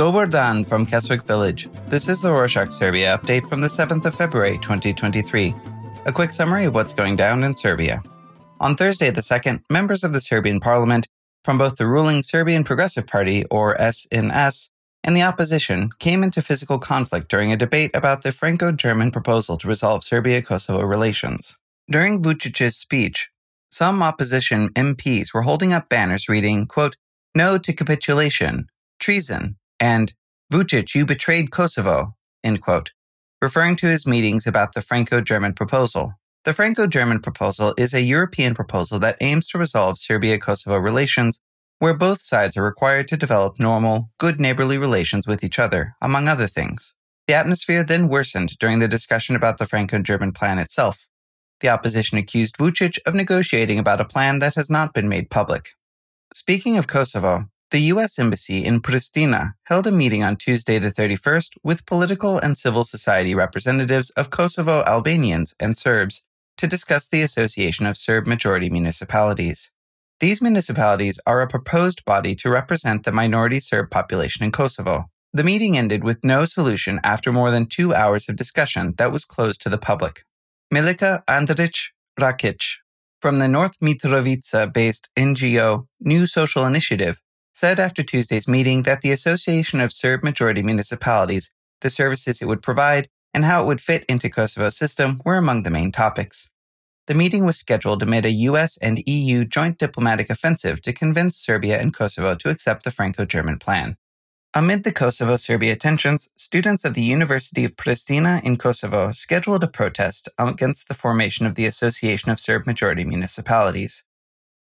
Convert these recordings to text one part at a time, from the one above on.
Dobar from Keswick Village. This is the Rorshok Serbia update from the 7th of February 2023. A quick summary of what's going down in Serbia. On Thursday the 2nd, members of the Serbian parliament from both the ruling Serbian Progressive Party, or SNS, and the opposition came into physical conflict during a debate about the Franco German proposal to resolve Serbia Kosovo relations. During Vucic's speech, some opposition MPs were holding up banners reading, quote, No to capitulation, treason, and Vucic, you betrayed Kosovo, end quote, referring to his meetings about the Franco German proposal. The Franco German proposal is a European proposal that aims to resolve Serbia Kosovo relations where both sides are required to develop normal, good neighborly relations with each other, among other things. The atmosphere then worsened during the discussion about the Franco German plan itself. The opposition accused Vucic of negotiating about a plan that has not been made public. Speaking of Kosovo, the U.S. Embassy in Pristina held a meeting on Tuesday the 31st with political and civil society representatives of Kosovo Albanians and Serbs to discuss the Association of Serb Majority Municipalities. These municipalities are a proposed body to represent the minority Serb population in Kosovo. The meeting ended with no solution after more than two hours of discussion that was closed to the public. Milica Andrić Rakic from the North Mitrovica based NGO New Social Initiative said after Tuesday's meeting that the Association of Serb Majority Municipalities, the services it would provide, and how it would fit into Kosovo's system were among the main topics. The meeting was scheduled amid a US and EU joint diplomatic offensive to convince Serbia and Kosovo to accept the Franco German plan. Amid the Kosovo Serbia tensions, students of the University of Pristina in Kosovo scheduled a protest against the formation of the Association of Serb Majority Municipalities.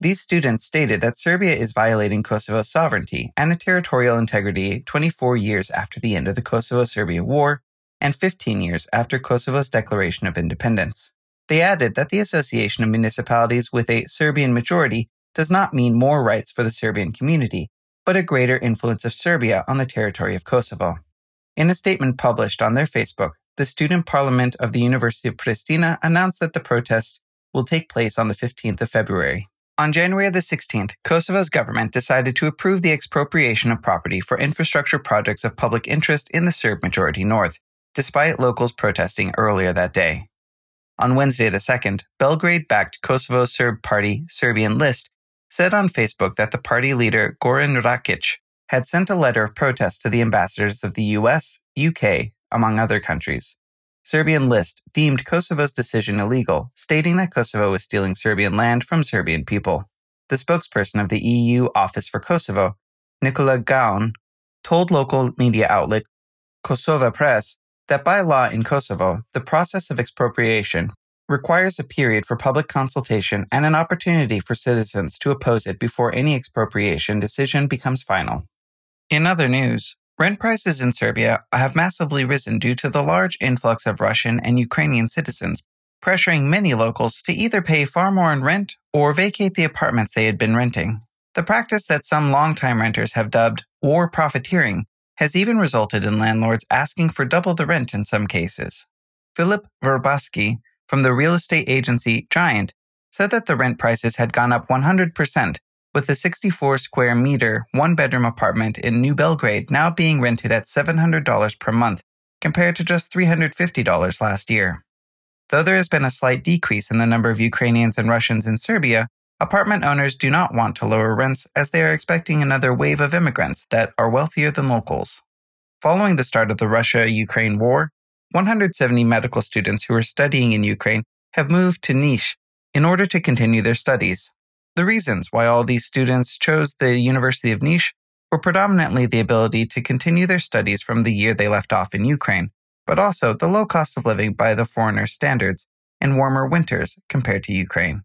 These students stated that Serbia is violating Kosovo's sovereignty and the territorial integrity 24 years after the end of the Kosovo Serbia War and 15 years after Kosovo's declaration of independence. They added that the association of municipalities with a Serbian majority does not mean more rights for the Serbian community, but a greater influence of Serbia on the territory of Kosovo. In a statement published on their Facebook, the Student Parliament of the University of Pristina announced that the protest will take place on the 15th of February. On January the 16th, Kosovo's government decided to approve the expropriation of property for infrastructure projects of public interest in the Serb majority north, despite locals protesting earlier that day. On Wednesday the 2nd, Belgrade backed Kosovo Serb party Serbian List said on Facebook that the party leader Goran Rakic had sent a letter of protest to the ambassadors of the US, UK, among other countries. Serbian List deemed Kosovo's decision illegal, stating that Kosovo was stealing Serbian land from Serbian people. The spokesperson of the EU Office for Kosovo, Nikola Gaun, told local media outlet Kosova Press that by law in Kosovo, the process of expropriation requires a period for public consultation and an opportunity for citizens to oppose it before any expropriation decision becomes final. In other news, rent prices in Serbia have massively risen due to the large influx of Russian and Ukrainian citizens, pressuring many locals to either pay far more in rent or vacate the apartments they had been renting. The practice that some longtime renters have dubbed war profiteering has even resulted in landlords asking for double the rent in some cases. Philip Verbaski from the real estate agency Giant said that the rent prices had gone up 100%, with a 64 square meter one bedroom apartment in New Belgrade now being rented at $700 per month compared to just $350 last year. Though there has been a slight decrease in the number of Ukrainians and Russians in Serbia, Apartment owners do not want to lower rents as they are expecting another wave of immigrants that are wealthier than locals. Following the start of the Russia Ukraine war, 170 medical students who are studying in Ukraine have moved to Niš in order to continue their studies. The reasons why all these students chose the University of Niš were predominantly the ability to continue their studies from the year they left off in Ukraine, but also the low cost of living by the foreigner's standards and warmer winters compared to Ukraine.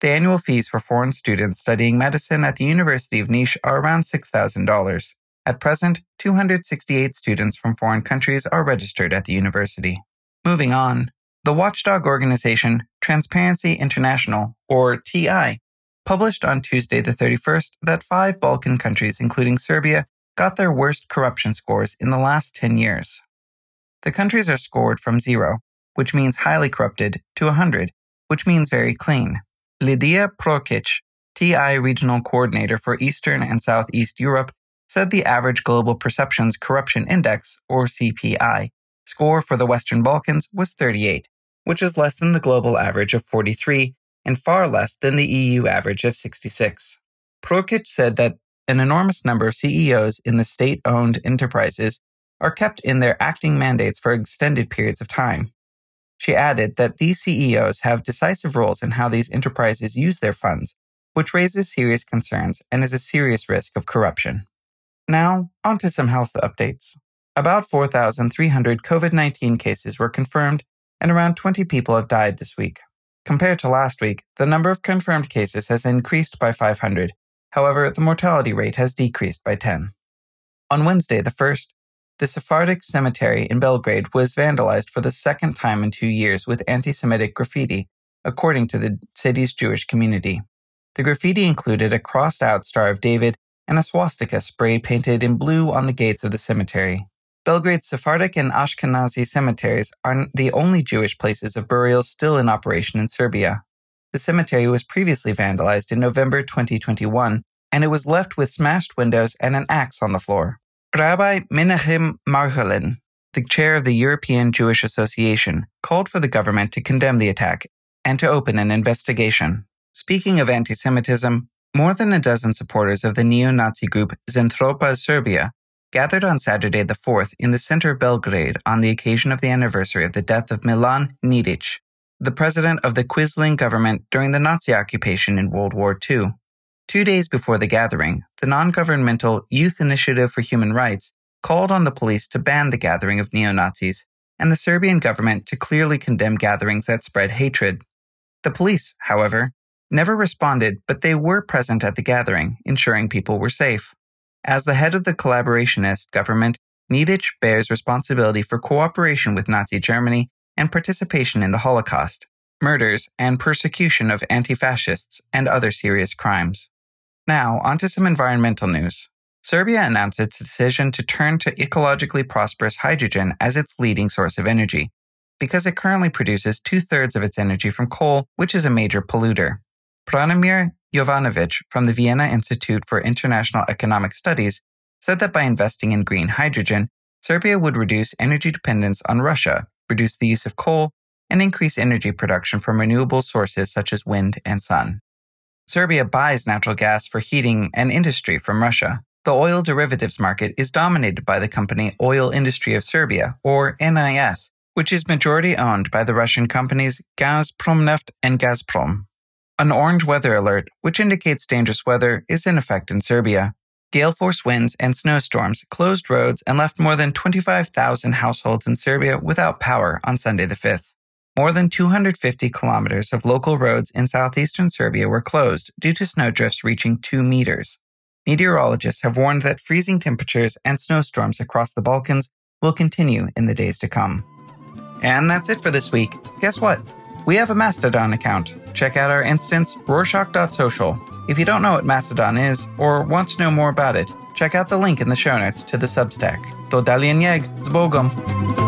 The annual fees for foreign students studying medicine at the University of Niš are around $6,000. At present, 268 students from foreign countries are registered at the university. Moving on, the watchdog organization Transparency International, or TI, published on Tuesday the 31st that five Balkan countries, including Serbia, got their worst corruption scores in the last 10 years. The countries are scored from zero, which means highly corrupted, to 100, which means very clean. Lidia Prokic, TI Regional Coordinator for Eastern and Southeast Europe, said the average Global Perceptions Corruption Index, or CPI, score for the Western Balkans was 38, which is less than the global average of 43 and far less than the EU average of 66. Prokic said that an enormous number of CEOs in the state owned enterprises are kept in their acting mandates for extended periods of time. She added that these CEOs have decisive roles in how these enterprises use their funds, which raises serious concerns and is a serious risk of corruption. Now, on to some health updates. About 4,300 COVID 19 cases were confirmed, and around 20 people have died this week. Compared to last week, the number of confirmed cases has increased by 500. However, the mortality rate has decreased by 10. On Wednesday, the 1st, the Sephardic cemetery in Belgrade was vandalized for the second time in two years with anti Semitic graffiti, according to the city's Jewish community. The graffiti included a crossed out Star of David and a swastika spray painted in blue on the gates of the cemetery. Belgrade's Sephardic and Ashkenazi cemeteries are the only Jewish places of burial still in operation in Serbia. The cemetery was previously vandalized in November 2021, and it was left with smashed windows and an axe on the floor. Rabbi Menachem Margolin, the chair of the European Jewish Association, called for the government to condemn the attack and to open an investigation. Speaking of anti Semitism, more than a dozen supporters of the neo Nazi group Zentropa Serbia gathered on Saturday the 4th in the center of Belgrade on the occasion of the anniversary of the death of Milan Nedic, the president of the Quisling government during the Nazi occupation in World War II. Two days before the gathering, the non governmental Youth Initiative for Human Rights called on the police to ban the gathering of neo Nazis and the Serbian government to clearly condemn gatherings that spread hatred. The police, however, never responded, but they were present at the gathering, ensuring people were safe. As the head of the collaborationist government, Nedic bears responsibility for cooperation with Nazi Germany and participation in the Holocaust, murders, and persecution of anti fascists and other serious crimes. Now, onto some environmental news. Serbia announced its decision to turn to ecologically prosperous hydrogen as its leading source of energy, because it currently produces two thirds of its energy from coal, which is a major polluter. Branimir Jovanovic from the Vienna Institute for International Economic Studies said that by investing in green hydrogen, Serbia would reduce energy dependence on Russia, reduce the use of coal, and increase energy production from renewable sources such as wind and sun. Serbia buys natural gas for heating and industry from Russia. The oil derivatives market is dominated by the company Oil Industry of Serbia, or NIS, which is majority owned by the Russian companies Gazpromneft and Gazprom. An orange weather alert, which indicates dangerous weather, is in effect in Serbia. Gale force winds and snowstorms closed roads and left more than 25,000 households in Serbia without power on Sunday the 5th. More than 250 kilometers of local roads in southeastern Serbia were closed due to snowdrifts reaching 2 meters. Meteorologists have warned that freezing temperatures and snowstorms across the Balkans will continue in the days to come. And that's it for this week. Guess what? We have a Mastodon account. Check out our instance, Rorshok.social. If you don't know what Mastodon is, or want to know more about it, check out the link in the show notes to the Substack. Yeg, z Bogom!